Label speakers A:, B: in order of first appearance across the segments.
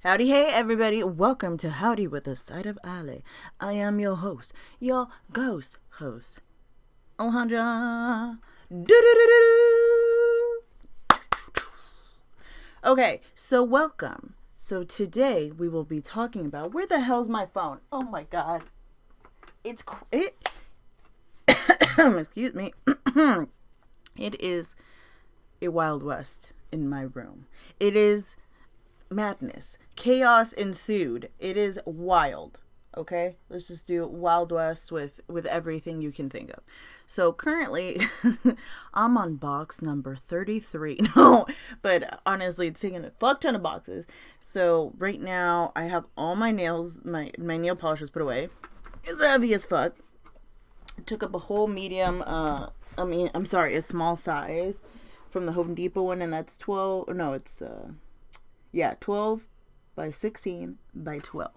A: Howdy, hey, everybody. Welcome to Howdy with the Side of Ale. I am your host, your ghost host, Alejandra. Okay, so welcome. So today we will be talking about where the hell's my phone? Oh my god. It's it excuse me. it is a wild west in my room. It is madness. Chaos ensued. It is wild. Okay? Let's just do Wild West with with everything you can think of. So currently I'm on box number 33. No, but honestly, it's taking a fuck ton of boxes. So right now I have all my nails, my my nail polishes put away. It's heavy as fuck. took up a whole medium uh I mean, I'm sorry, a small size from the Home Depot one and that's 12 no, it's uh yeah, 12 by 16 by 12.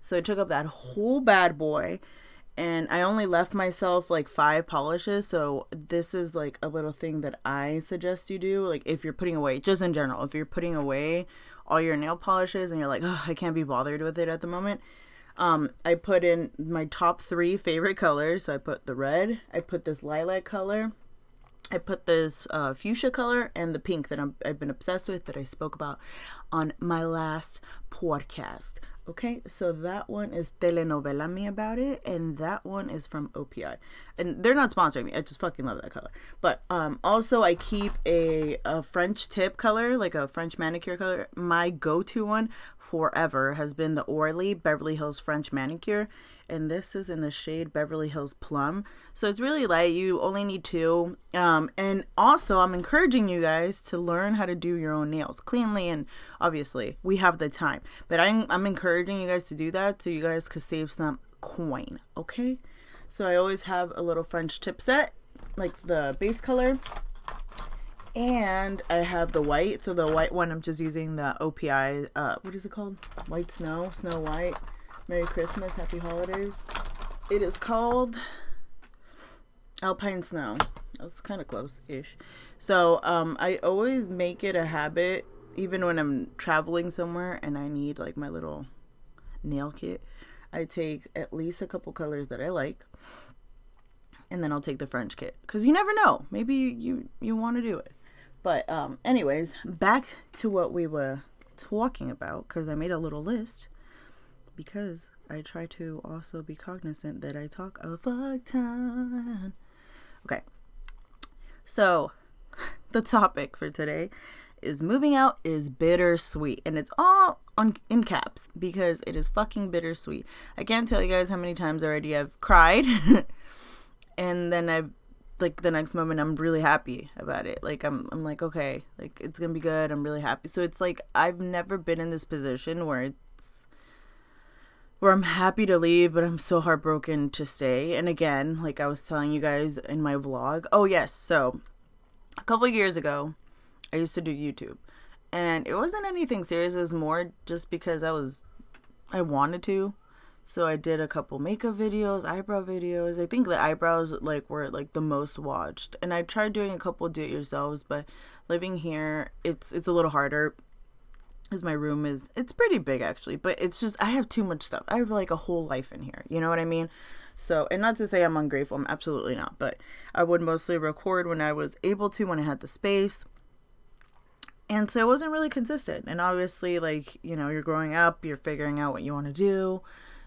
A: So I took up that whole bad boy and I only left myself like five polishes. So this is like a little thing that I suggest you do. Like if you're putting away, just in general, if you're putting away all your nail polishes and you're like, oh, I can't be bothered with it at the moment. Um, I put in my top three favorite colors. So I put the red, I put this lilac color, I put this uh, fuchsia color and the pink that I'm, I've been obsessed with that I spoke about on my last podcast. Okay, so that one is Telenovela Me About It, and that one is from OPI. And they're not sponsoring me, I just fucking love that color. But um, also, I keep a, a French tip color, like a French manicure color. My go to one forever has been the Orly Beverly Hills French manicure and this is in the shade Beverly Hills Plum. So it's really light. You only need two. Um, and also, I'm encouraging you guys to learn how to do your own nails cleanly. And obviously, we have the time. But I'm, I'm encouraging you guys to do that so you guys could save some coin. Okay? So I always have a little French tip set, like the base color. And I have the white. So the white one, I'm just using the OPI. Uh, what is it called? White Snow, Snow White. Merry Christmas, Happy Holidays. It is called Alpine Snow. That was kind of close ish. So um, I always make it a habit, even when I'm traveling somewhere and I need like my little nail kit. I take at least a couple colors that I like, and then I'll take the French kit because you never know. Maybe you you, you want to do it. But um, anyways, back to what we were talking about because I made a little list because I try to also be cognizant that I talk a fuck ton. Okay. So, the topic for today is moving out is bittersweet and it's all on in caps because it is fucking bittersweet. I can't tell you guys how many times already I've cried and then I've like the next moment I'm really happy about it. Like I'm I'm like okay, like it's going to be good. I'm really happy. So it's like I've never been in this position where it's where I'm happy to leave, but I'm so heartbroken to stay. And again, like I was telling you guys in my vlog, oh, yes, so a couple years ago, I used to do YouTube. And it wasn't anything serious, it was more just because I was, I wanted to. So I did a couple makeup videos, eyebrow videos. I think the eyebrows like were like the most watched. And I tried doing a couple do it yourselves, but living here, it's it's a little harder because my room is it's pretty big actually. But it's just i have too much stuff. I have like a whole life in here. You know what i mean? So and not to say i'm ungrateful i'm absolutely not. But i would mostly record when i was able to when i had the space. And so it wasn't really consistent. And obviously like you know you're growing up you're figuring out what you want to do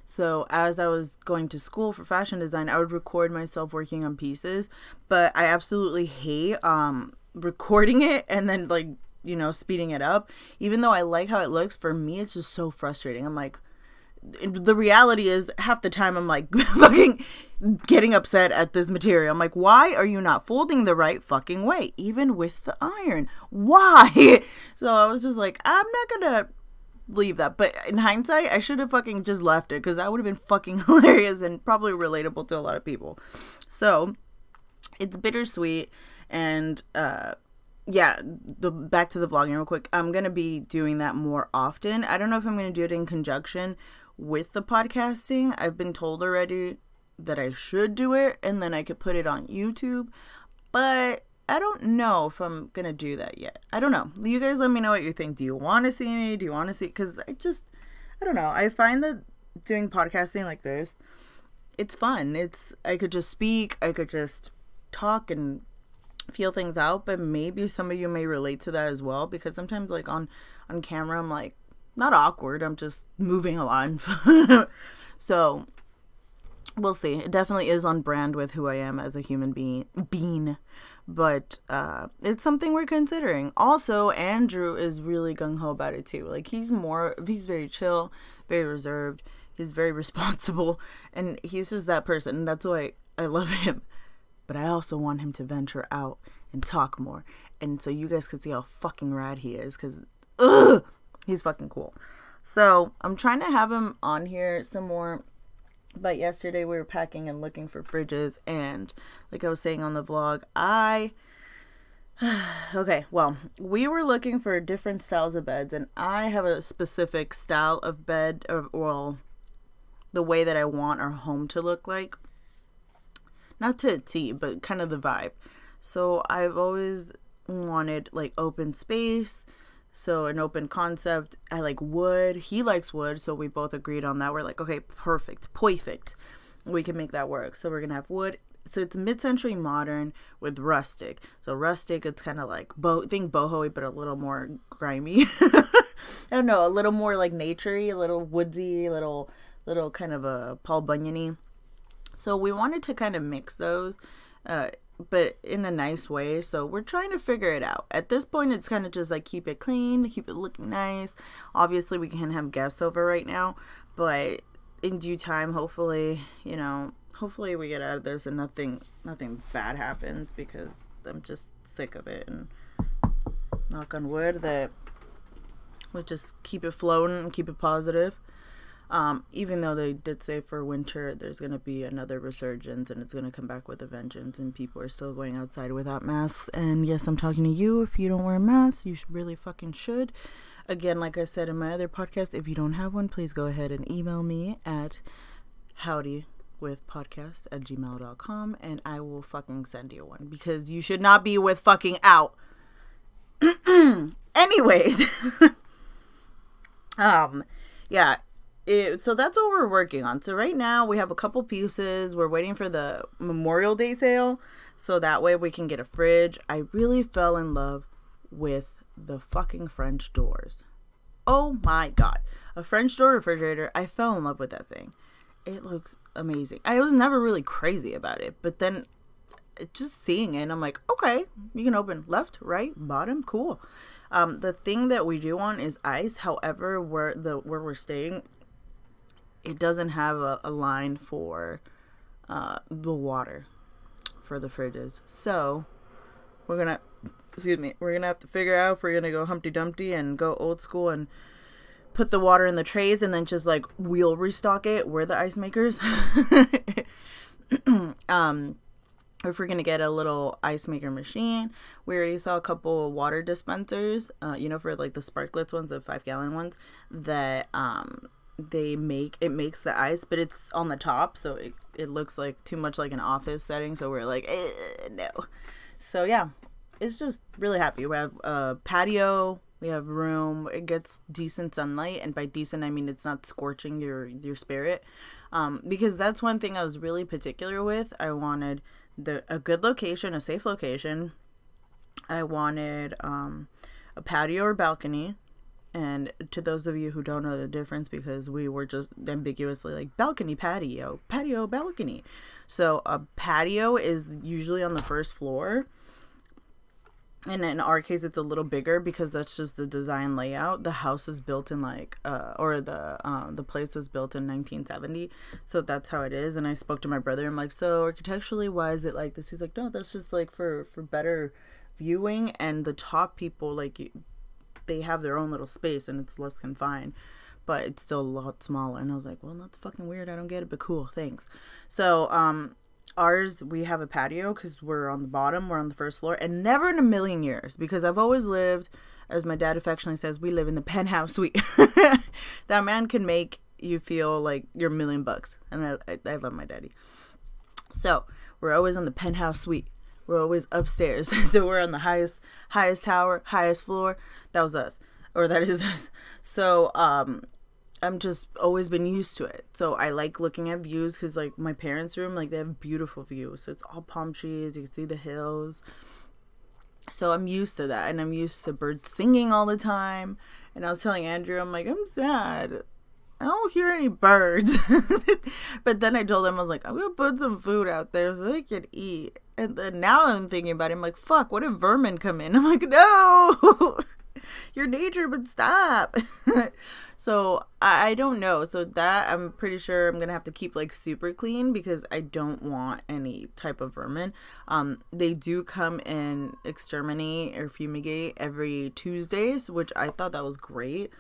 A: so as i was going to school for fashion design i would record myself working on pieces but i absolutely hate um recording it and then like you know, speeding it up. Even though I like how it looks, for me, it's just so frustrating. I'm like, the reality is half the time I'm like fucking getting upset at this material. I'm like, why are you not folding the right fucking way, even with the iron? Why? So I was just like, I'm not gonna leave that. But in hindsight, I should have fucking just left it because that would have been fucking hilarious and probably relatable to a lot of people. So it's bittersweet and uh yeah, the back to the vlogging real quick. I'm gonna be doing that more often. I don't know if I'm gonna do it in conjunction with the podcasting. I've been told already that I should do it and then I could put it on YouTube. But I don't know if I'm gonna do that yet. I don't know. You guys let me know what you think. Do you want to see me? Do you want to see? Because I just, I don't know. I find that doing podcasting like this, it's fun. It's I could just speak. I could just talk and feel things out. But maybe some of you may relate to that as well. Because sometimes, like on on camera, I'm like not awkward. I'm just moving a lot. so we'll see. It definitely is on brand with who I am as a human being. Being but uh, it's something we're considering. Also, Andrew is really gung ho about it too. Like he's more, he's very chill, very reserved. He's very responsible, and he's just that person. That's why I love him. But I also want him to venture out and talk more, and so you guys can see how fucking rad he is. Cause ugh, he's fucking cool. So I'm trying to have him on here some more but yesterday we were packing and looking for fridges, and like I was saying on the vlog, I. okay, well, we were looking for different styles of beds, and I have a specific style of bed, or well, the way that I want our home to look like. Not to T, but kind of the vibe. So I've always wanted like open space so an open concept. I like wood. He likes wood, so we both agreed on that. We're like, okay, perfect, perfect. We can make that work. So we're gonna have wood. So it's mid-century modern with rustic. So rustic, it's kind of like bo think boho, but a little more grimy. I don't know, a little more like naturey, a little woodsy, a little little kind of a Paul Bunyany. So we wanted to kind of mix those. Uh, but in a nice way. So we're trying to figure it out. At this point, it's kind of just like keep it clean, keep it looking nice. Obviously, we can't have guests over right now, but in due time, hopefully, you know, hopefully we get out of this and nothing, nothing bad happens because I'm just sick of it. And knock on wood that we just keep it flowing and keep it positive. Um, even though they did say for winter there's going to be another resurgence and it's going to come back with a vengeance and people are still going outside without masks. And yes, I'm talking to you. If you don't wear a mask, you really fucking should. Again, like I said in my other podcast, if you don't have one, please go ahead and email me at howdy with podcast at gmail.com and I will fucking send you one because you should not be with fucking out. Anyways, um, yeah, it, so that's what we're working on. So right now we have a couple pieces. We're waiting for the Memorial Day sale, so that way we can get a fridge. I really fell in love with the fucking French doors. Oh my god, a French door refrigerator. I fell in love with that thing. It looks amazing. I was never really crazy about it, but then just seeing it, I'm like, okay, you can open left, right, bottom, cool. Um, the thing that we do want is ice. However, where the where we're staying, it doesn't have a, a line for uh, the water for the fridges. So we're gonna excuse me, we're gonna have to figure out if we're gonna go Humpty Dumpty and go old school and put the water in the trays and then just like wheel restock it. We're the ice makers. um if we're gonna get a little ice maker machine, we already saw a couple water dispensers, uh, you know, for like the Sparkletts ones, the five gallon ones, that um they make it makes the ice but it's on the top so it, it looks like too much like an office setting so we're like no. So yeah it's just really happy. We have a patio we have room it gets decent sunlight and by decent i mean it's not scorching your your spirit. Um, because that's one thing i was really particular with. I wanted the a good location a safe location. I wanted um, a patio or balcony and to those of you who don't know the difference, because we were just ambiguously like balcony, patio, patio, balcony. So a patio is usually on the first floor. And in our case, it's a little bigger because that's just the design layout. The house is built in like, uh, or the um, the place was built in 1970, so that's how it is. And I spoke to my brother. I'm like, so architecturally, why is it like this? He's like, no, that's just like for for better viewing. And the top people, like they have their own little space and it's less confined but it's still a lot smaller. And i was like well that's fucking weird. I don't get it but cool thanks. So um ours we have a patio because we're on the bottom we're on the first floor and never in a million years because i've always lived as my dad affectionately says we live in the penthouse. Suite that man can make you feel like you're a million bucks and I, I, I love my daddy. So we're always on the penthouse suite. We're always upstairs. so we're on the highest highest tower, highest floor. That was us. Or that is us. So um I'm just always been used to it. So I like looking at views cuz like my parents' room like they have beautiful views. So it's all palm trees, you can see the hills. So I'm used to that and I'm used to birds singing all the time. And I was telling Andrew I'm like I'm sad. I don't hear any birds. but then I told him I was like, I'm gonna put some food out there so they can eat. And then now I'm thinking about it. I'm like, fuck, what if vermin come in? I'm like, no, your nature, would stop. so I, I don't know. So that I'm pretty sure I'm gonna have to keep like super clean because I don't want any type of vermin. Um, they do come and exterminate or fumigate every Tuesdays, which I thought that was great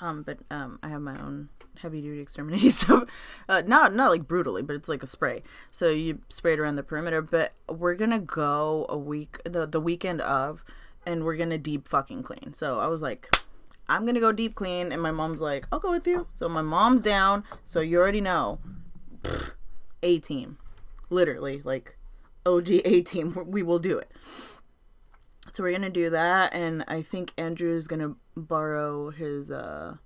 A: um, but um, I have my own heavy duty exterminating stuff. Uh, not not like brutally, but it's like a spray. So you spray it around the perimeter. But we're gonna go a week the the weekend of, and we're gonna deep fucking clean. So I was like, I'm gonna go deep clean, and my mom's like, I'll go with you. So my mom's down. So you already know, a team, literally like OG a team. We will do it. So we're gonna do that, and I think Andrew's gonna borrow his uh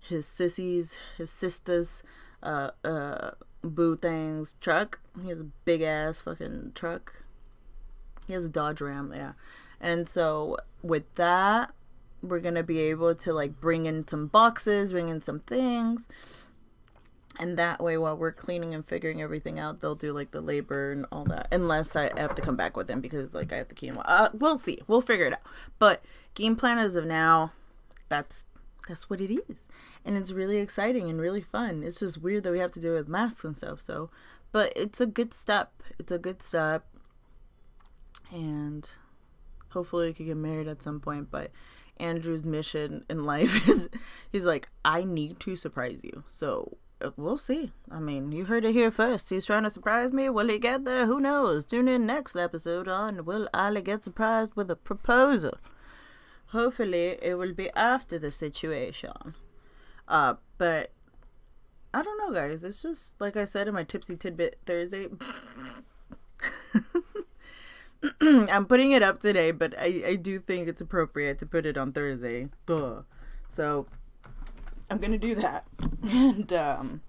A: his sissies, his sisters, uh uh boo things truck. He has a big ass fucking truck. He has a Dodge Ram, yeah. And so with that, we're gonna be able to like bring in some boxes, bring in some things. And that way while we're cleaning and figuring everything out they'll do like the labor and all that unless i have to come back with them because like i have the them uh, we'll see. We'll figure it out. But game plan as of now that's that's what it is. And it's really exciting and really fun. It's just weird that we have to do it with masks and stuff so. But it's a good step. It's a good step. And hopefully we can get married at some point but andrew's mission in life is he's like i need to surprise you so we'll see. I mean, you heard it here first. He's trying to surprise me. Will he get there? Who knows? Tune in next episode on Will Ali Get Surprised with a Proposal? Hopefully, it will be after the situation. Uh, but I don't know, guys. It's just like I said in my Tipsy Tidbit Thursday. I'm putting it up today, but I, I do think it's appropriate to put it on Thursday. Duh. So I'm gonna do that. And um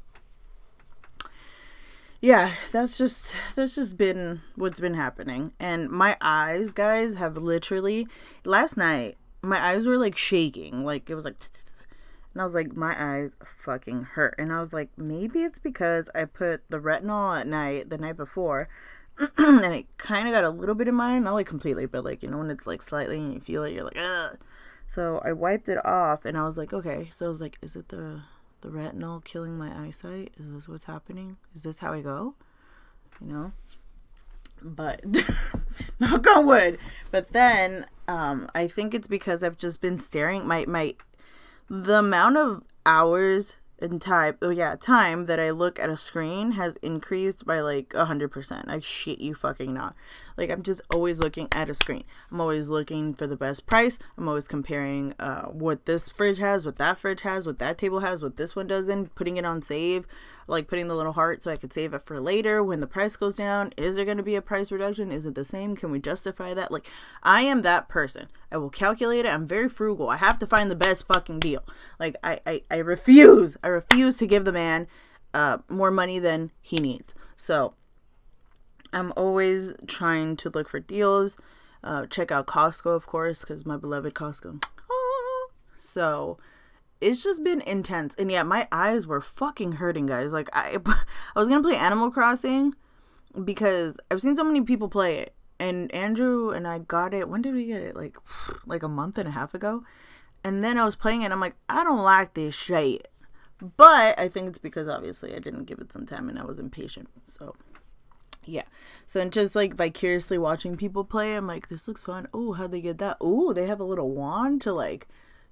A: yeah, that's just that's just been what's been happening. And my eyes, guys, have literally last night my eyes were like shaking. Like it was like and I was like, my eyes fucking hurt. And I was like, maybe it's because I put the retinol at night the night before. and it kind of got a little bit in mine, not like completely, but like, you know, when it's like slightly and you feel it, you're like, ugh. So I wiped it off and I was like, okay. So I was like, is it the the retinol killing my eyesight? Is this what's happening? Is this how I go? You know? But knock on wood. But then um I think it's because I've just been staring my my the amount of hours and time oh yeah time that i look at a screen has increased by like a hundred percent. I shit you fucking not like i'm just always looking at a screen i'm always looking for the best price i'm always comparing uh what this fridge has what that fridge has what that table has what this one doesn't putting it on save like putting the little heart so I could save it for later when the price goes down. Is there going to be a price reduction? Is it the same? Can we justify that? Like, I am that person. I will calculate it. I'm very frugal. I have to find the best fucking deal. Like, I, I, I refuse. I refuse to give the man uh, more money than he needs. So, I'm always trying to look for deals. Uh, check out Costco, of course, because my beloved Costco. So, it's just been intense. And yeah, my eyes were fucking hurting, guys. Like I I was going to play Animal Crossing because I've seen so many people play it. And Andrew and I got it. When did we get it? Like like a month and a half ago. And then I was playing it I'm like, I don't like this shit. But I think it's because obviously I didn't give it some time and I was impatient. So yeah. So just like vicariously watching people play, I'm like, this looks fun. Oh, how'd they get that? Oh, they have a little wand to like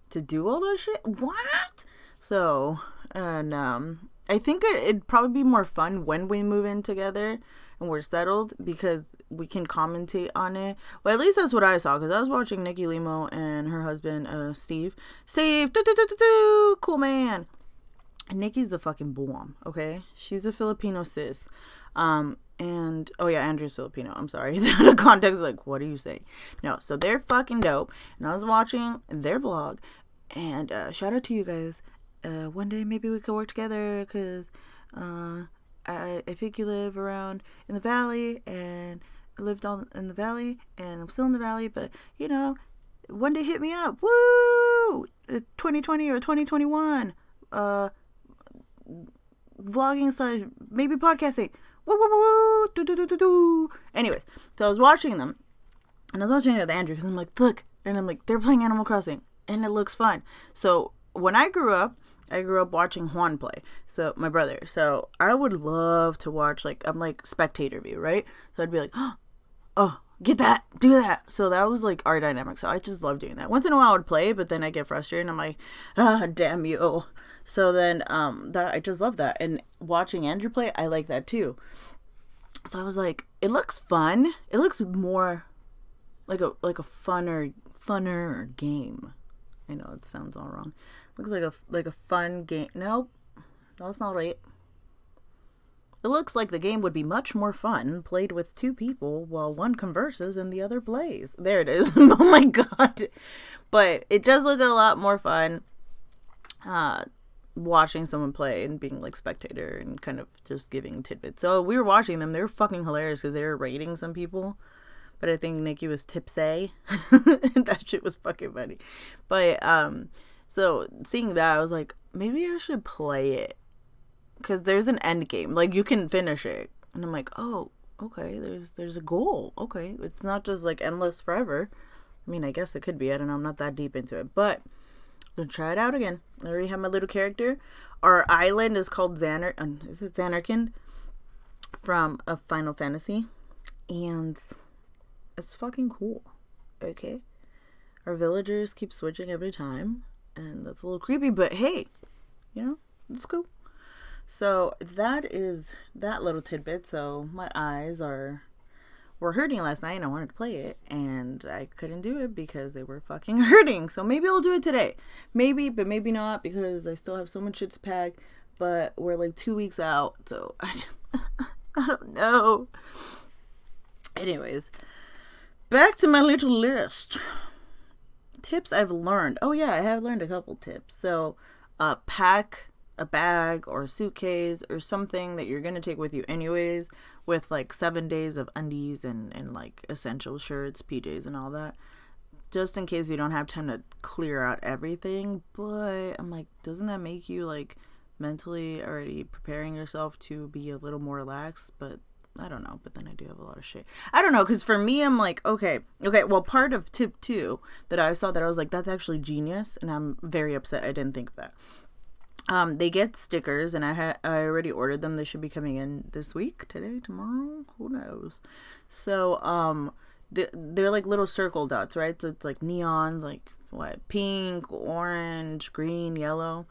A: to do all this shit. What? So, and um, I think it'd probably be more fun when we move in together and we're settled because we can commentate on it. Well, at least that's what I saw because I was watching Nikki Limo and her husband, uh, Steve. Steve, doo, doo, doo, doo, cool man. And Nikki's the fucking bomb, okay? She's a Filipino sis. Um, and oh yeah, Andrew's Filipino. I'm sorry. the context like, what are you saying? No, so they're fucking dope. And I was watching their vlog, and uh, shout out to you guys. Uh, one day maybe we could work together because uh, I I think you live around in the valley and I lived on in the valley and I'm still in the valley, but you know, one day hit me up. Woo! 2020 or 2021. Uh, vlogging slash maybe podcasting. Woo, woo, woo. Anyways, so I was watching them, and I was watching it with Andrew because I'm like, look, and I'm like, they're playing Animal Crossing, and it looks fun. So when I grew up, I grew up watching Juan play. So my brother. So I would love to watch like I'm like spectator view, right? So I'd be like, oh, get that, do that. So that was like our dynamic. So I just love doing that. Once in a while I would play, but then I get frustrated and I'm like, ah, damn you. So then um that I just love that. And watching Andrew play, I like that too. So I was like, it looks fun. It looks more like a like a funner funner game. I know it sounds all wrong. Looks like a like a fun game. Nope, that's not right. It looks like the game would be much more fun played with two people while one converses and the other plays. There it is. oh my god. But it does look a lot more fun. Uh watching someone play and being like spectator and kind of just giving tidbits. So we were watching them. They were fucking hilarious because they were rating some people. But I think Nikki was tipsy. that shit was fucking funny. But um, so seeing that, I was like, maybe I should play it because there's an end game. Like you can finish it, and I'm like, oh, okay. There's there's a goal. Okay, it's not just like endless forever. I mean, I guess it could be. I don't know. I'm not that deep into it, but gonna try it out again. I already have my little character. Our island is called Xanar. Uh, is it Zanarkand? From a Final Fantasy, and it's fucking cool. Okay, our villagers keep switching every time, and that's a little creepy. But hey, you know, it's cool. So that is that little tidbit. So my eyes are were hurting last night and I wanted to play it and I couldn't do it because they were fucking hurting. So maybe I'll do it today. Maybe, but maybe not because I still have so much shit to pack. But we're like two weeks out, so I, I don't know. Anyways, back to my little list. Tips I've learned. Oh yeah, I have learned a couple tips. So, uh, pack a bag or a suitcase or something that you're gonna take with you anyways with like seven days of undies and, and like essential shirts, PJs, and all that. Just in case you don't have time to clear out everything. But I'm like, doesn't that make you like mentally already preparing yourself to be a little more relaxed? But I don't know. But then I do have a lot of shit. I don't know. Because for me, I'm like, okay, okay. Well, part of tip two that I saw that I was like, that's actually genius. And I'm very upset I didn't think of that. Um, they get stickers, and I had I already ordered them. They should be coming in this week, today, tomorrow, who knows? So, um, they're, they're like little circle dots, right? So it's like neons, like what pink, orange, green, yellow,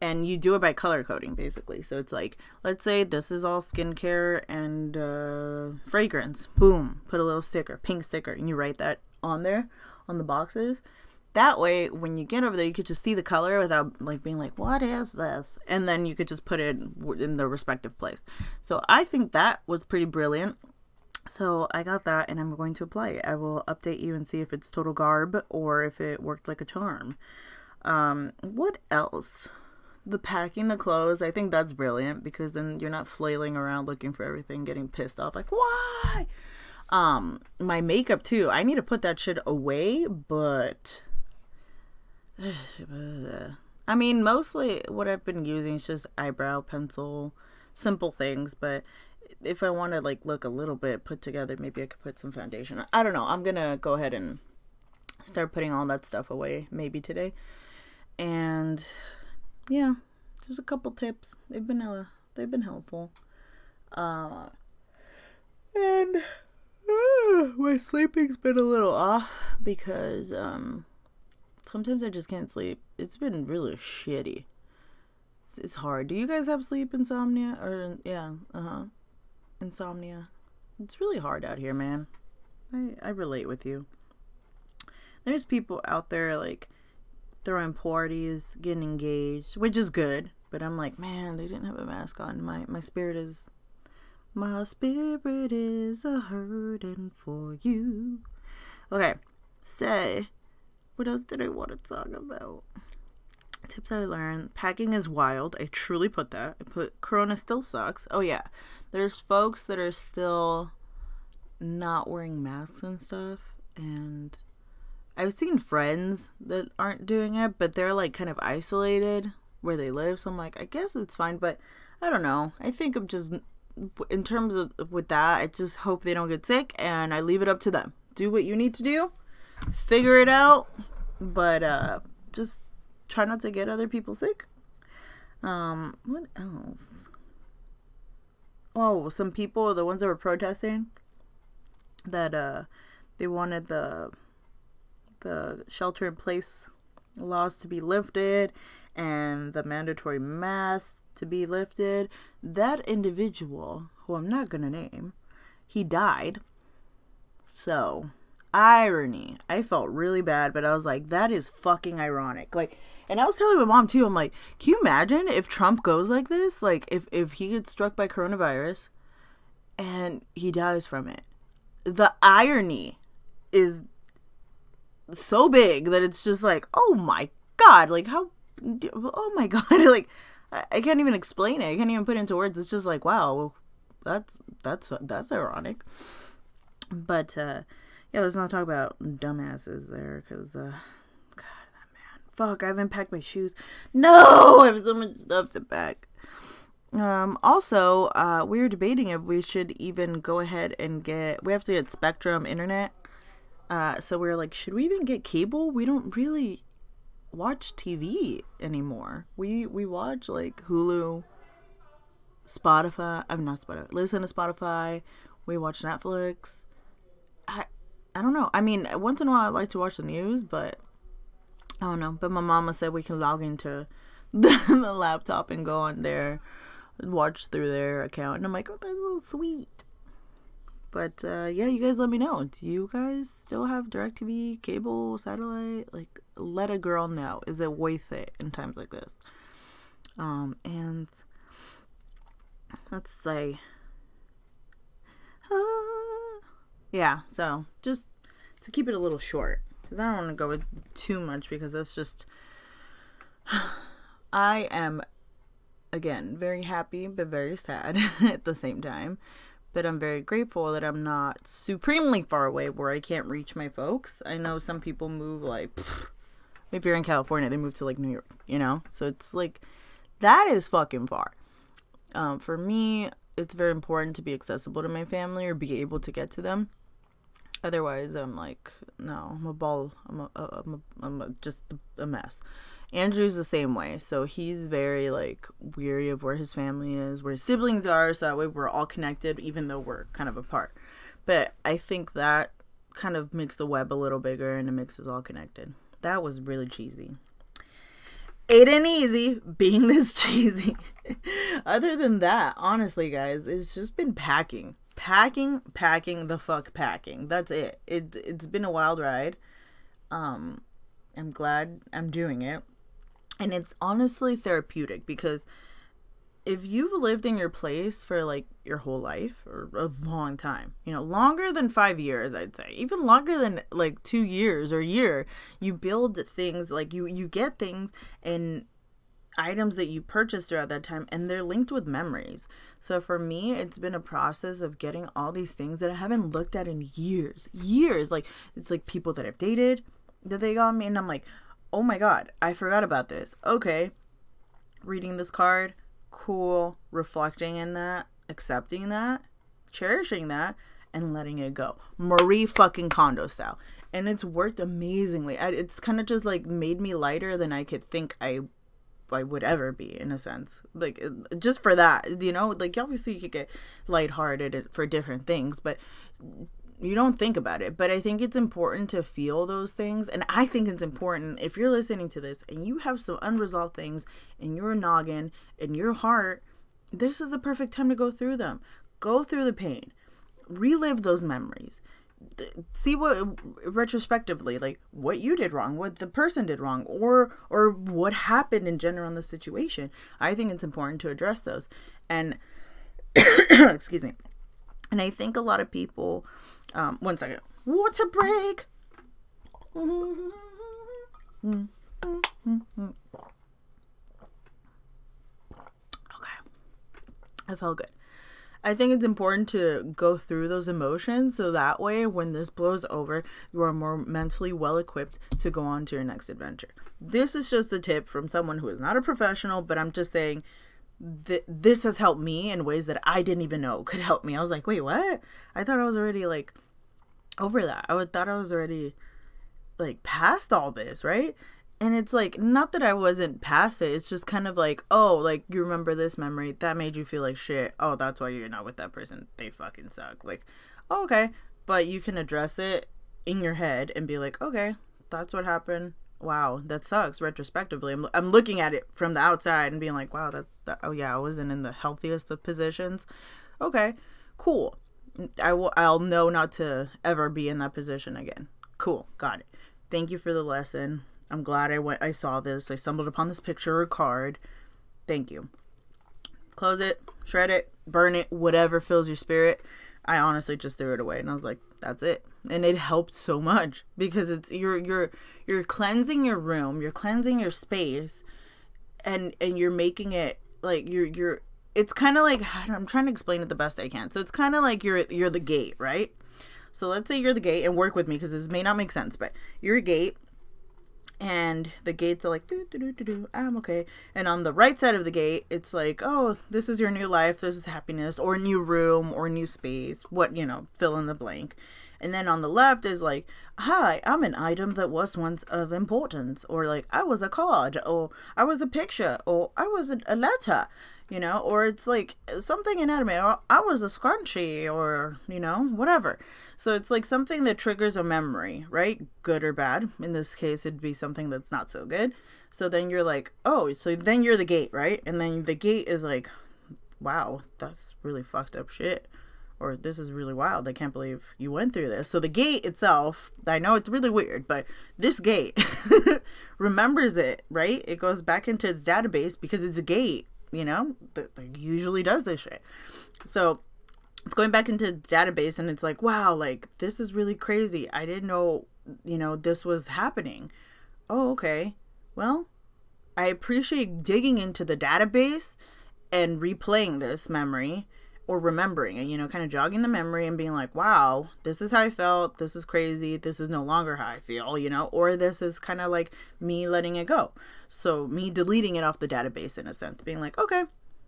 A: and you do it by color coding basically. So it's like, let's say this is all skincare and uh, fragrance. Boom, put a little sticker, pink sticker, and you write that on there on the boxes that way when you get over there you could just see the color without like being like what is this? And then you could just put it in the respective place. So i think that was pretty brilliant. So i got that and i'm going to apply it. I will update you and see if it's total garb or if it worked like a charm. Um what else? The packing the clothes i think that's brilliant because then you're not flailing around looking for everything getting pissed off like why? Um my makeup too. I need to put that shit away but I mean, mostly what I've been using is just eyebrow pencil, simple things. But if I want to like look a little bit put together, maybe I could put some foundation. I don't know. I'm gonna go ahead and start putting all that stuff away maybe today. And yeah, just a couple tips. They've been uh, they've been helpful. Uh, and uh, my sleeping's been a little off because um Sometimes I just can't sleep. It's been really shitty. It's, it's hard. Do you guys have sleep insomnia? Or, yeah, uh huh. Insomnia. It's really hard out here, man. I, I relate with you. There's people out there like throwing parties, getting engaged, which is good. But I'm like, man, they didn't have a mask on. My my spirit is My spirit is a hurting for you. Okay, say, what else did I want to talk about? Tips I learned. Packing is wild. I truly put that. I put Corona still sucks. Oh, yeah. There's folks that are still not wearing masks and stuff. And I've seen friends that aren't doing it, but they're like kind of isolated where they live. So I'm like, I guess it's fine. But I don't know. I think I'm just, in terms of with that, I just hope they don't get sick and I leave it up to them. Do what you need to do, figure it out. But uh, just try not to get other people sick. Um, what else? Oh, some people, the ones that were protesting, that uh, they wanted the the shelter in place laws to be lifted and the mandatory mask to be lifted. That individual, who I'm not gonna name, he died. So irony. I felt really bad, but I was like, that is fucking ironic. Like and I was telling my mom too. I'm like, can you imagine if Trump goes like this? Like, if if he gets struck by coronavirus, and he dies from it, the irony is so big that it's just like, oh my god, like how, oh my god, like I, can't even explain it. I can't even put it into words. It's just like, wow, that's that's that's ironic. But uh yeah, let's not talk about dumbasses there, because uh, God, that man. Fuck, I haven't packed my shoes. No, I have so much stuff to pack. Um, also, uh, we were debating if we should even go ahead and get. We have to get Spectrum internet. Uh, so we are like, should we even get cable? We don't really watch TV anymore. We we watch like Hulu, Spotify. I'm not Spotify. Listen to Spotify. We watch Netflix. I I don't know. I mean, once in a while I like to watch the news, but I don't know, but my mama said we can log into the, the laptop and go on there, watch through their account, and I'm like, oh, that's so sweet. But uh, yeah, you guys let me know. Do you guys still have DirecTV, cable, satellite? Like, let a girl know. Is it worth it in times like this? Um, and let's say, yeah. So just to keep it a little short, because I don't want to go with too much because that's just. I am, again, very happy but very sad at the same time. But I'm very grateful that I'm not supremely far away where I can't reach my folks. I know some people move like, if you're in California, they move to like New York, you know? So it's like, that is fucking far. Um, for me, it's very important to be accessible to my family or be able to get to them. Otherwise, I'm like, no, I'm a ball. I'm a, I'm a, I'm a, just a mess. Andrew's the same way. So he's very like weary of where his family is, where his siblings are. So that way we're all connected, even though we're kind of apart. But I think that kind of makes the web a little bigger and it makes us all connected. That was really cheesy. It ain't easy being this cheesy. Other than that, honestly, guys, it's just been packing packing, packing the fuck packing. That's it. It it's been a wild ride. Um I'm glad I'm doing it. And it's honestly therapeutic because if you've lived in your place for like your whole life or a long time, you know, longer than 5 years, I'd say, even longer than like 2 years or a year, you build things like you you get things and items that you purchased throughout that time and they're linked with memories. So for me, it's been a process of getting all these things that I haven't looked at in years. Years. Like it's like people that I've dated that they got me and I'm like, "Oh my god, I forgot about this." Okay. Reading this card, cool, reflecting in that, accepting that, cherishing that and letting it go. Marie fucking Kondo style. And it's worked amazingly. It's kind of just like made me lighter than I could think I I would ever be in a sense. Like just for that, you know, like obviously you could get lighthearted for different things, but you don't think about it. But I think it's important to feel those things, and I think it's important if you're listening to this and you have some unresolved things in your noggin, in your heart, this is the perfect time to go through them. Go through the pain. Relive those memories see what retrospectively like what you did wrong what the person did wrong or or what happened in general in the situation i think it's important to address those and Excuse me. And I think a lot of people, um, one second, water break. Okay. I felt good. I think it's important to go through those emotions so that way when this blows over, you are more mentally well equipped to go on to your next adventure. This is just a tip from someone who is not a professional, but I'm just saying th- this has helped me in ways that I didn't even know could help me. I was like, wait, what? I thought I was already like over that. I would, thought I was already like past all this, right? And it's like not that I wasn't past it. It's just kind of like, oh, like you remember this memory that made you feel like shit. Oh, that's why you're not with that person. They fucking suck. Like, oh, okay, but you can address it in your head and be like, okay, that's what happened. Wow, that sucks. Retrospectively, I'm I'm looking at it from the outside and being like, wow, that, that oh yeah, I wasn't in the healthiest of positions. Okay, cool. I will. I'll know not to ever be in that position again. Cool, got it. Thank you for the lesson I'm glad I went I saw this. I stumbled upon this picture or card. Thank you. Close it, shred it, burn it, whatever fills your spirit. I honestly just threw it away and I was like, that's it. And it helped so much because it's you're you're you're cleansing your room, you're cleansing your space and and you're making it like you're you're it's kind of like I'm trying to explain it the best I can. So it's kind of like you're you're the gate, right? So let's say you're the gate and work with me because this may not make sense, but you're a gate and the gates are like do do do do do i'm okay. And on the right side of the gate it's like oh this is your new life. This is happiness or new room or new space what you know fill in the blank. And then on the left is like hi i'm an item that was once of importance or like i was a card or i was a picture or i was a, a letter you know or it's like something inanimate or i was a scrunchie or you know whatever so it's like something that triggers a memory, right? Good or bad. In this case, it'd be something that's not so good. So then you're like, oh, so then you're the gate, right? And then the gate is like, wow, that's really fucked up shit. Or this is really wild. I can't believe you went through this. So the gate itself, I know it's really weird, but this gate remembers it, right? It goes back into its database because it's a gate, you know, that usually does this shit. So it's going back into the database and it's like wow like this is really crazy. I didn't know you know this was happening. Oh okay. Well i appreciate digging into the database and replaying this memory or remembering it you know kind of jogging the memory and being like wow this is how i felt. This is crazy. This is no longer how i feel you know or this is kind of like me letting it go so me deleting it off the database in a sense being like okay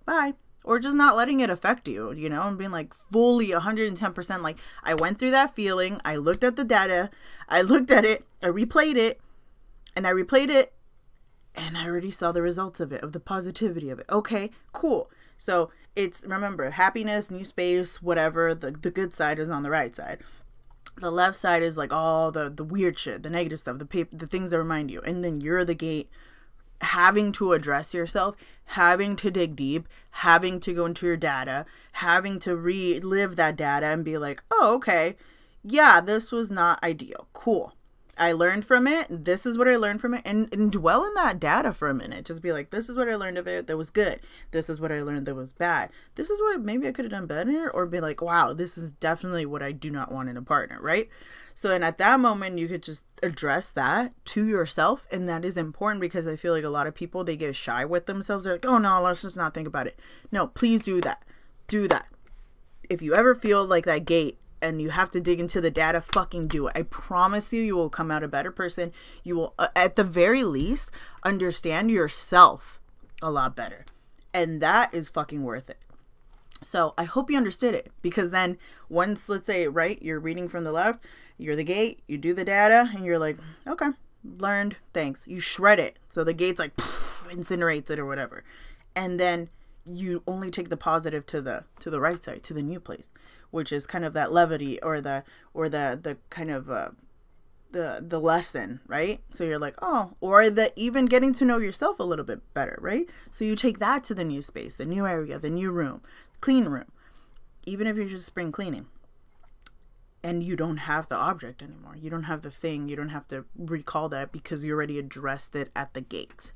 A: bye or just not letting it affect you, you know, and being like fully 110% like I went through that feeling, I looked at the data, I looked at it, I replayed it, and I replayed it and I already saw the results of it, of the positivity of it. Okay, cool. So it's remember happiness, new space, whatever. The the good side is on the right side. The left side is like all the the weird shit, the negative stuff, the the things that remind you, and then you're the gate having to address yourself, having to dig deep, having to go into your data, having to relive that data and be like, oh, okay, yeah, this was not ideal. Cool. I learned from it. This is what I learned from it. And, and dwell in that data for a minute. Just be like, this is what I learned of it that was good. This is what I learned that was bad. This is what maybe I could have done better. Or be like, wow, this is definitely what I do not want in a partner, right? So, and at that moment, you could just address that to yourself. And that is important because I feel like a lot of people, they get shy with themselves. They're like, oh no, let's just not think about it. No, please do that. Do that. If you ever feel like that gate and you have to dig into the data, fucking do it. I promise you, you will come out a better person. You will, uh, at the very least, understand yourself a lot better. And that is fucking worth it. So I hope you understood it because then once, let's say, right, you're reading from the left, you're the gate, you do the data, and you're like, okay, learned, thanks. You shred it. So the gate's like poof, incinerates it or whatever. And then you only take the positive to the to the right side, to the new place, which is kind of that levity or the or the the kind of uh the the lesson, right? So you're like, oh, or the even getting to know yourself a little bit better, right? So you take that to the new space, the new area, the new room, clean room, even if you're just spring cleaning and you don't have the object anymore. You don't have the thing. You don't have to recall that because you already addressed it at the gate.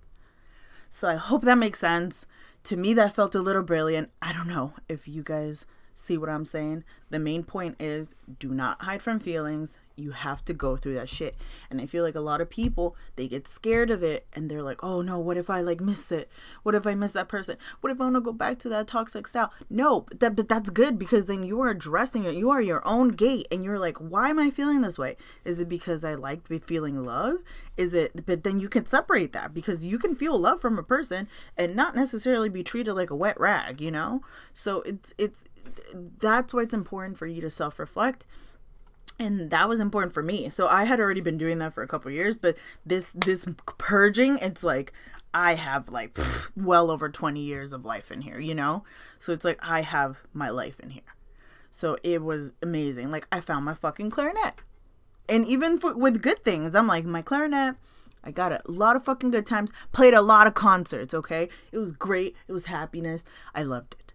A: So I hope that makes sense. to me that felt a little brilliant. I don't know if you guys see what I'm saying. The main point is do not hide from feelings you have to go through that shit. And I feel like a lot of people, they get scared of it and they're like, oh no, what if I like miss it? What if I miss that person? What if I want to go back to that toxic style? No, but, that, but that's good because then you are addressing it. You are your own gate and you're like, why am I feeling this way? Is it because I like feeling love? Is it, but then you can separate that because you can feel love from a person and not necessarily be treated like a wet rag, you know? So it's, it's, that's why it's important for you to self reflect and that was important for me so i had already been doing that for a couple years but this this purging it's like i have like pff, well over 20 years of life in here you know so it's like i have my life in here so it was amazing like i found my fucking clarinet and even for, with good things i'm like my clarinet I got a lot of fucking good times, played a lot of concerts, okay? It was great. It was happiness. I loved it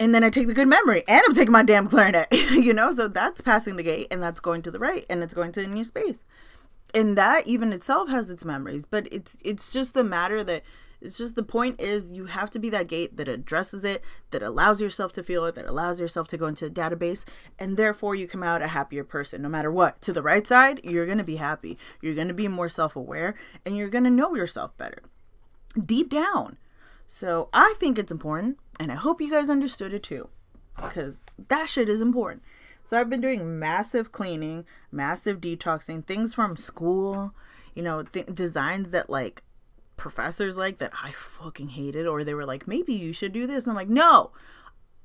A: and then I take the good memory and I'm taking my damn clarinet, you know? So that's passing the gate and that's going to the right and it's going to a new space. And that even itself has its memories, but it's it's just the matter that it's just the point is you have to be that gate that addresses it, that allows yourself to feel it, that allows yourself to go into a database, and therefore you come out a happier person no matter what. To the right side, you're going to be happy. You're going to be more self-aware and you're going to know yourself better. Deep down. So, I think it's important and I hope you guys understood it too, because that shit is important. So I've been doing massive cleaning, massive detoxing, things from school, you know, th- designs that like professors like that I fucking hated, or they were like, maybe you should do this. I'm like, no,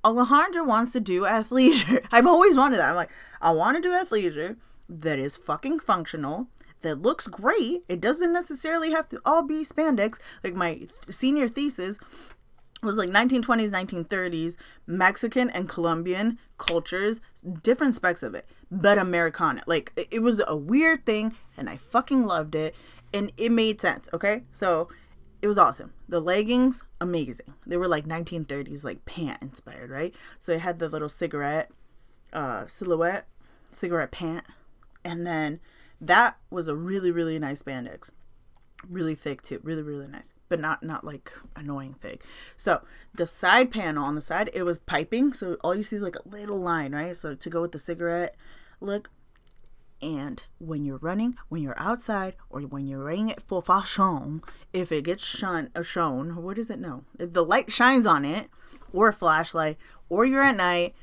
A: Alejandra wants to do athleisure. I've always wanted that. I'm like, I want to do athleisure that is fucking functional, that looks great. It doesn't necessarily have to all be spandex. Like my senior thesis was like 1920s 1930s mexican and colombian cultures different specs of it but americana. Like it was a weird thing and i fucking loved it and it made sense okay? So it was awesome. The leggings amazing. They were like 1930s like pant inspired right? So it had the little cigarette uh silhouette cigarette pant and then that was a really really nice spandex really thick too really really nice but not not like annoying thick. So the side panel on the side it was piping so all you see is like a little line right? So to go with the cigarette look and when you're running when you're outside or when you're wearing it for fashion if it gets shone or uh, shown what is it? No if the light shines on it or a flashlight or you're at night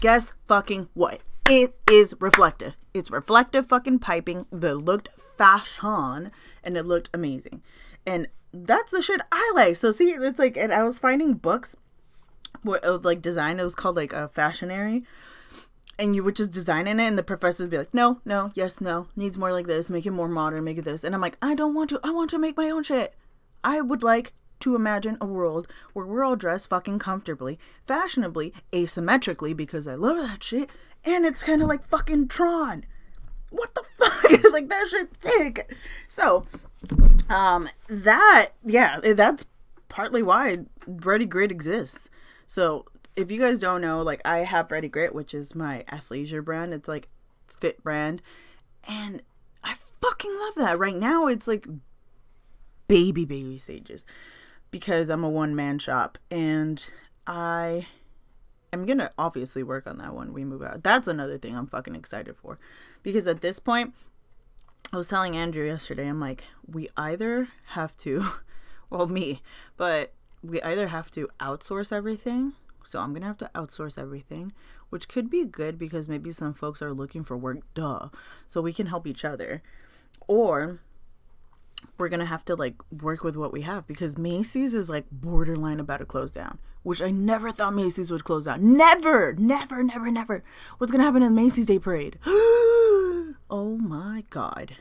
A: guess fucking what? It is reflective. It's reflective fucking piping. That looked fashion and it looked amazing. And that's the shit I like. So see, it's like, and I was finding books of like design. It was called like a fashionary, and you would just design in it, and the professors would be like, no, no, yes, no, needs more like this, make it more modern, make it this. And I'm like, I don't want to. I want to make my own shit. I would like to imagine a world where we're all dressed fucking comfortably, fashionably, asymmetrically, because I love that shit, and it's kind of like fucking Tron what the fuck? like that shit's sick. So, um, that yeah, that's partly why Ready Grit exists. So if you guys don't know, like I have Ready Grit, which is my athleisure brand. It's like fit brand, and I fucking love that. Right now, it's like baby baby stages because I'm a one man shop and I am gonna obviously work on that when we move out. That's another thing I'm fucking excited for because at this point, I was telling Andrew yesterday, I'm like, we either have to, well, me, but we either have to outsource everything. So I'm going to have to outsource everything, which could be good because maybe some folks are looking for work, duh. So we can help each other. Or we're going to have to like work with what we have because Macy's is like borderline about to close down, which I never thought Macy's would close down. Never, never, never, never. What's going to happen in the Macy's Day Parade? Oh my god.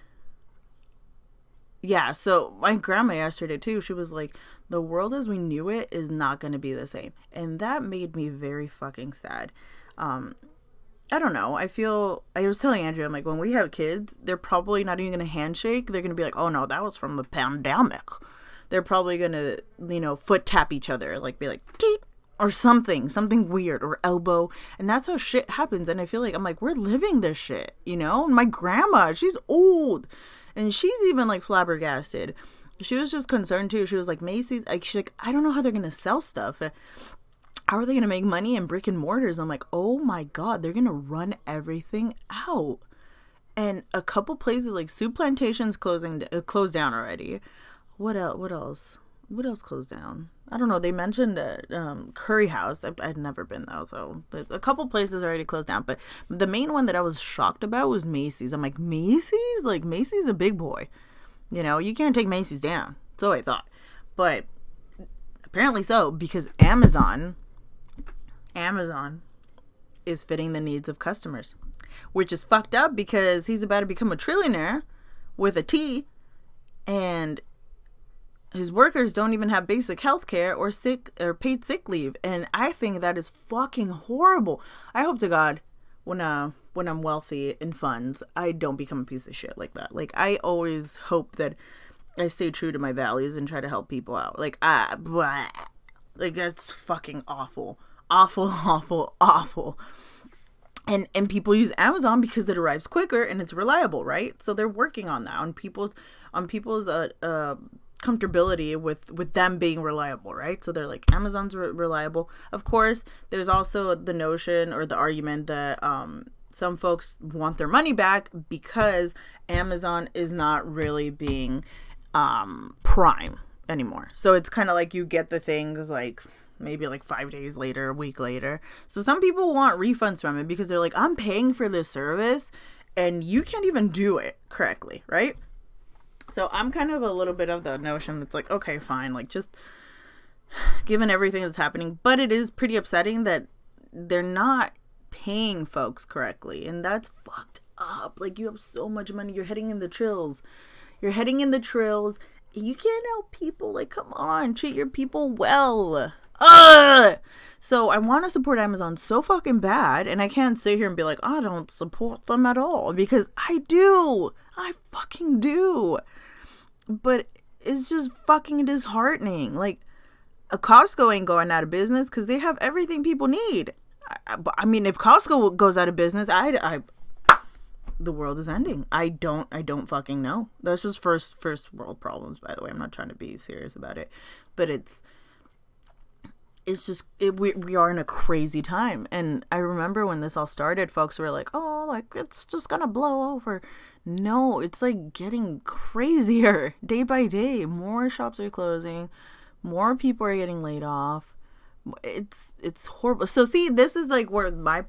A: Yeah, so my grandma yesterday too, she was like, the world as we knew it is not going to be the same. And that made me very fucking sad. Um, I don't know. I feel I was telling Andrew, I'm like, when we have kids, they're probably not even gonna handshake. They're gonna be like, oh no, that was from the pandemic. They're probably gonna, you know, foot tap each other, like be like, or something, something weird, or elbow. And that's how shit happens. And I feel like I'm like, we're living this shit, you know? my grandma, she's old. And she's even like flabbergasted. she was just concerned too. She was like, Macy's, like, she's like, I don't know how they're gonna sell stuff. How are they gonna make money in brick and mortars? I'm like, oh my god, they're gonna run everything out. And a couple places like Souplantation's closing, uh, closed down already. What else? What else? What else closed down? I don't know. They mentioned uh, um, Curry House. I, I'd never been though, so there's a couple places already closed down. But the main one that I was shocked about was Macy's. I'm like, Macy's? Like Macy's a big boy. You know, you can't take Macy's down. So I thought. But apparently so, because Amazon Amazon is fitting the needs of customers. Which is fucked up because he's about to become a trillionaire with a T and his workers don't even have basic health care or sick or paid sick leave. And I think that is fucking horrible. I hope to God when uh when I'm wealthy in funds, I don't become a piece of shit like that. Like I always hope that I stay true to my values and try to help people out. Like ah, blah. like that's fucking awful, awful, awful, awful. And and people use Amazon because it arrives quicker and it's reliable, right? So they're working on that on people's on people's uh uh comfortability with with them being reliable right so they're like amazon's re- reliable of course there's also the notion or the argument that um some folks want their money back because Amazon is not really being um, prime anymore. So it's kind of like you get the things like maybe like five days later, a week later. So some people want refunds from it because they're like, I'm paying for this service and you can't even do it correctly, right? So I'm kind of a little bit of the notion that's like, okay, fine, like just given everything that's happening, but it is pretty upsetting that they're not paying folks correctly. And that's fucked up. Like, you have so much money. You're heading in the trills. You're heading in the trills. You can't help people. Like, come on, treat your people well. Ugh! So I want to support Amazon so fucking bad, and I can't sit here and be like, I don't support them at all because I do. I fucking do. But it's just fucking disheartening. Like, a Costco ain't going out of business because they have everything people need. I, I mean, if Costco goes out of business, I, I, the world is ending. I don't, I don't fucking know. That's just first, first world problems. By the way, I'm not trying to be serious about it, but it's, it's just it, we we are in a crazy time. And I remember when this all started, folks were like, "Oh, like it's just gonna blow over." No, it's like getting crazier day by day. More shops are closing, more people are getting laid off it's it's horrible. So see, this is like where my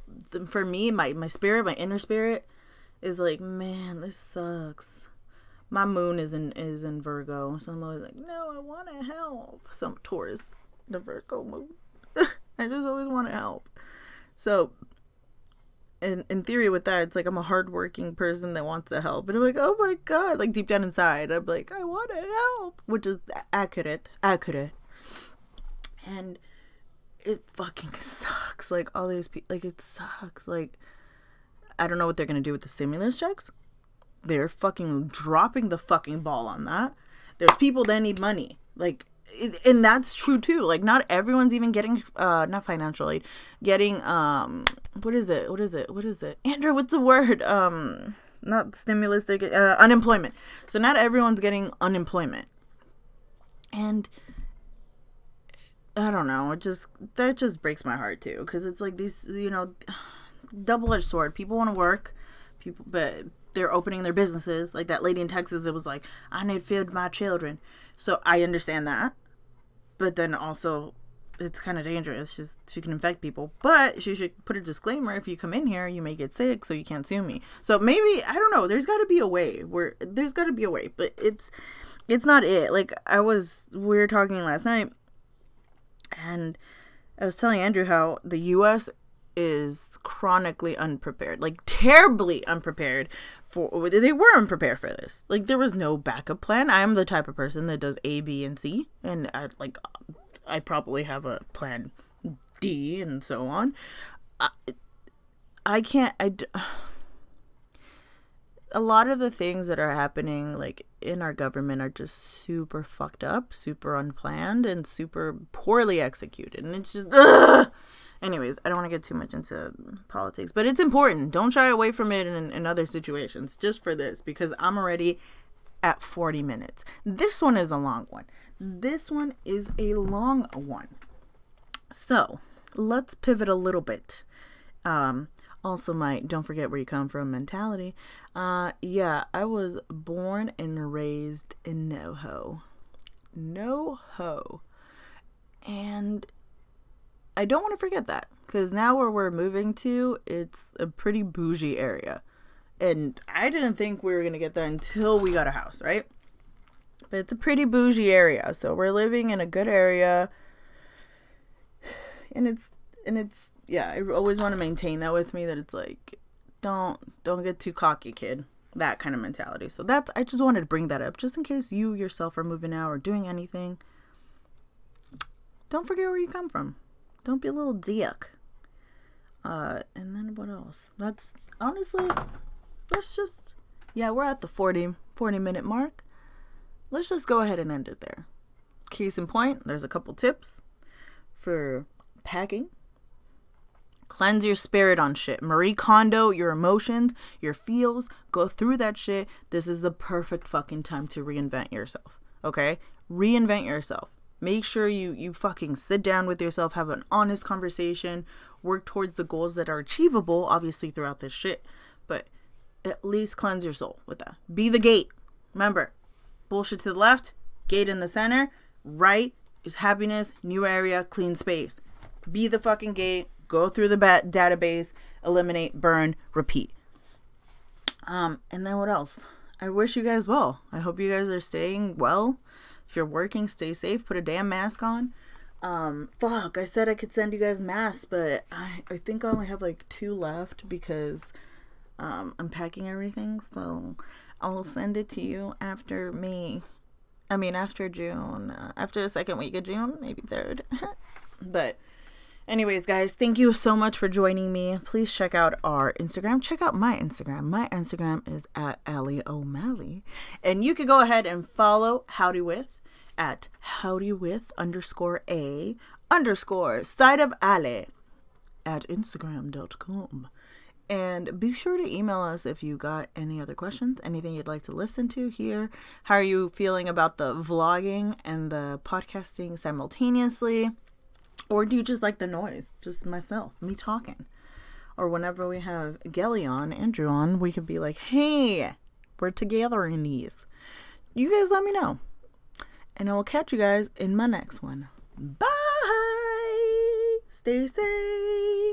A: for me my my spirit, my inner spirit is like, man, this sucks. My moon is in is in Virgo, so I'm always like, no, I want to help. Some Taurus, the Virgo moon. I just always want to help. So, in in theory, with that, it's like I'm a hardworking person that wants to help, and I'm like, oh my god, like deep down inside, I'm like, I want to help, which is accurate, accurate, and it fucking sucks. Like all these people, like it sucks. Like I don't know what they're gonna do with the stimulus checks. They're fucking dropping the fucking ball on that. There's people that need money. Like and that's true too. Like not everyone's even getting uh not financial aid, getting um what is it? What is it? What is it? Andrew, what's the word? Um not stimulus, they get uh, unemployment. So not everyone's getting unemployment. And I don't know. It just that just breaks my heart too because it's like these, you know, double-edged sword. People want to work, people, but they're opening their businesses. Like that lady in Texas, it was like, I need feed my children. So I understand that, but then also, it's kind of dangerous. She's she can infect people. But she should put a disclaimer: if you come in here, you may get sick, so you can't sue me. So maybe I don't know. There's got to be a way. Where there's got to be a way, but it's it's not it. Like I was, we were talking last night and I was telling Andrew how the US is chronically unprepared, like terribly unprepared for they were unprepared for this. Like there was no backup plan. I am the type of person that does A, B, and C, and I like I probably have a plan D and so on. I, I can't I a lot of the things that are happening like in our government are just super fucked up, super unplanned, and super poorly executed. And it's just ugh! Anyways, I don't want to get too much into politics, but it's important. Don't shy away from it in, in other situations just for this because I'm already at 40 minutes. This one is a long one. This one is a long one. So let's pivot a little bit. Um, also, my don't forget where you come from mentality. Uh, yeah, I was born and raised in NoHo. NoHo. And I don't want to forget that because now where we're moving to, it's a pretty bougie area. And I didn't think we were going to get there until we got a house, right? But it's a pretty bougie area. So we're living in a good area. And it's and it's yeah, I always want to maintain that with me that it's like don't don't get too cocky, kid. That kind of mentality. So that's I just wanted to bring that up just in case you yourself are moving out or doing anything. Don't forget where you come from. Don't be a little dick. Uh, and then what else? That's honestly, let's just, yeah, we're at the 40, 40 minute mark. Let's just go ahead and end it there. Case in point, there's a couple tips for packing. Cleanse your spirit on shit. Marie Kondo your emotions, your feels. Go through that shit. This is the perfect fucking time to reinvent yourself. Okay? Reinvent yourself. Make sure you you fucking sit down with yourself, have an honest conversation, work towards the goals that are achievable, obviously throughout this shit, but at least cleanse your soul with that. Be the gate. Remember, bullshit to the left, gate in the center, right is happiness, new area, clean space. Be the fucking gate, go through the bat- database, eliminate, burn, repeat. Um, and then what else? I wish you guys well. I hope you guys are staying well. If you're working, stay safe. Put a damn mask on. Um, fuck, I said I could send you guys masks, but I, I think I only have like two left because um, I'm packing everything. So I'll send it to you after May. I mean, after June, uh, after the second week of June, maybe third. but, anyways, guys, thank you so much for joining me. Please check out our Instagram. Check out my Instagram. My Instagram is at Ali O'Malley. And you can go ahead and follow Howdy With at howdy with underscore a underscore side of alley at instagram.com. And be sure to email us if you got any other questions, anything you'd like to listen to here. How are you feeling about the vlogging and the podcasting simultaneously? Or do you just like the noise? Just myself, me talking. Or whenever we have Gelly on, Andrew on, we could be like, hey, we're together in these. You guys let me know. And I will catch you guys in my next one. Bye. Stay safe.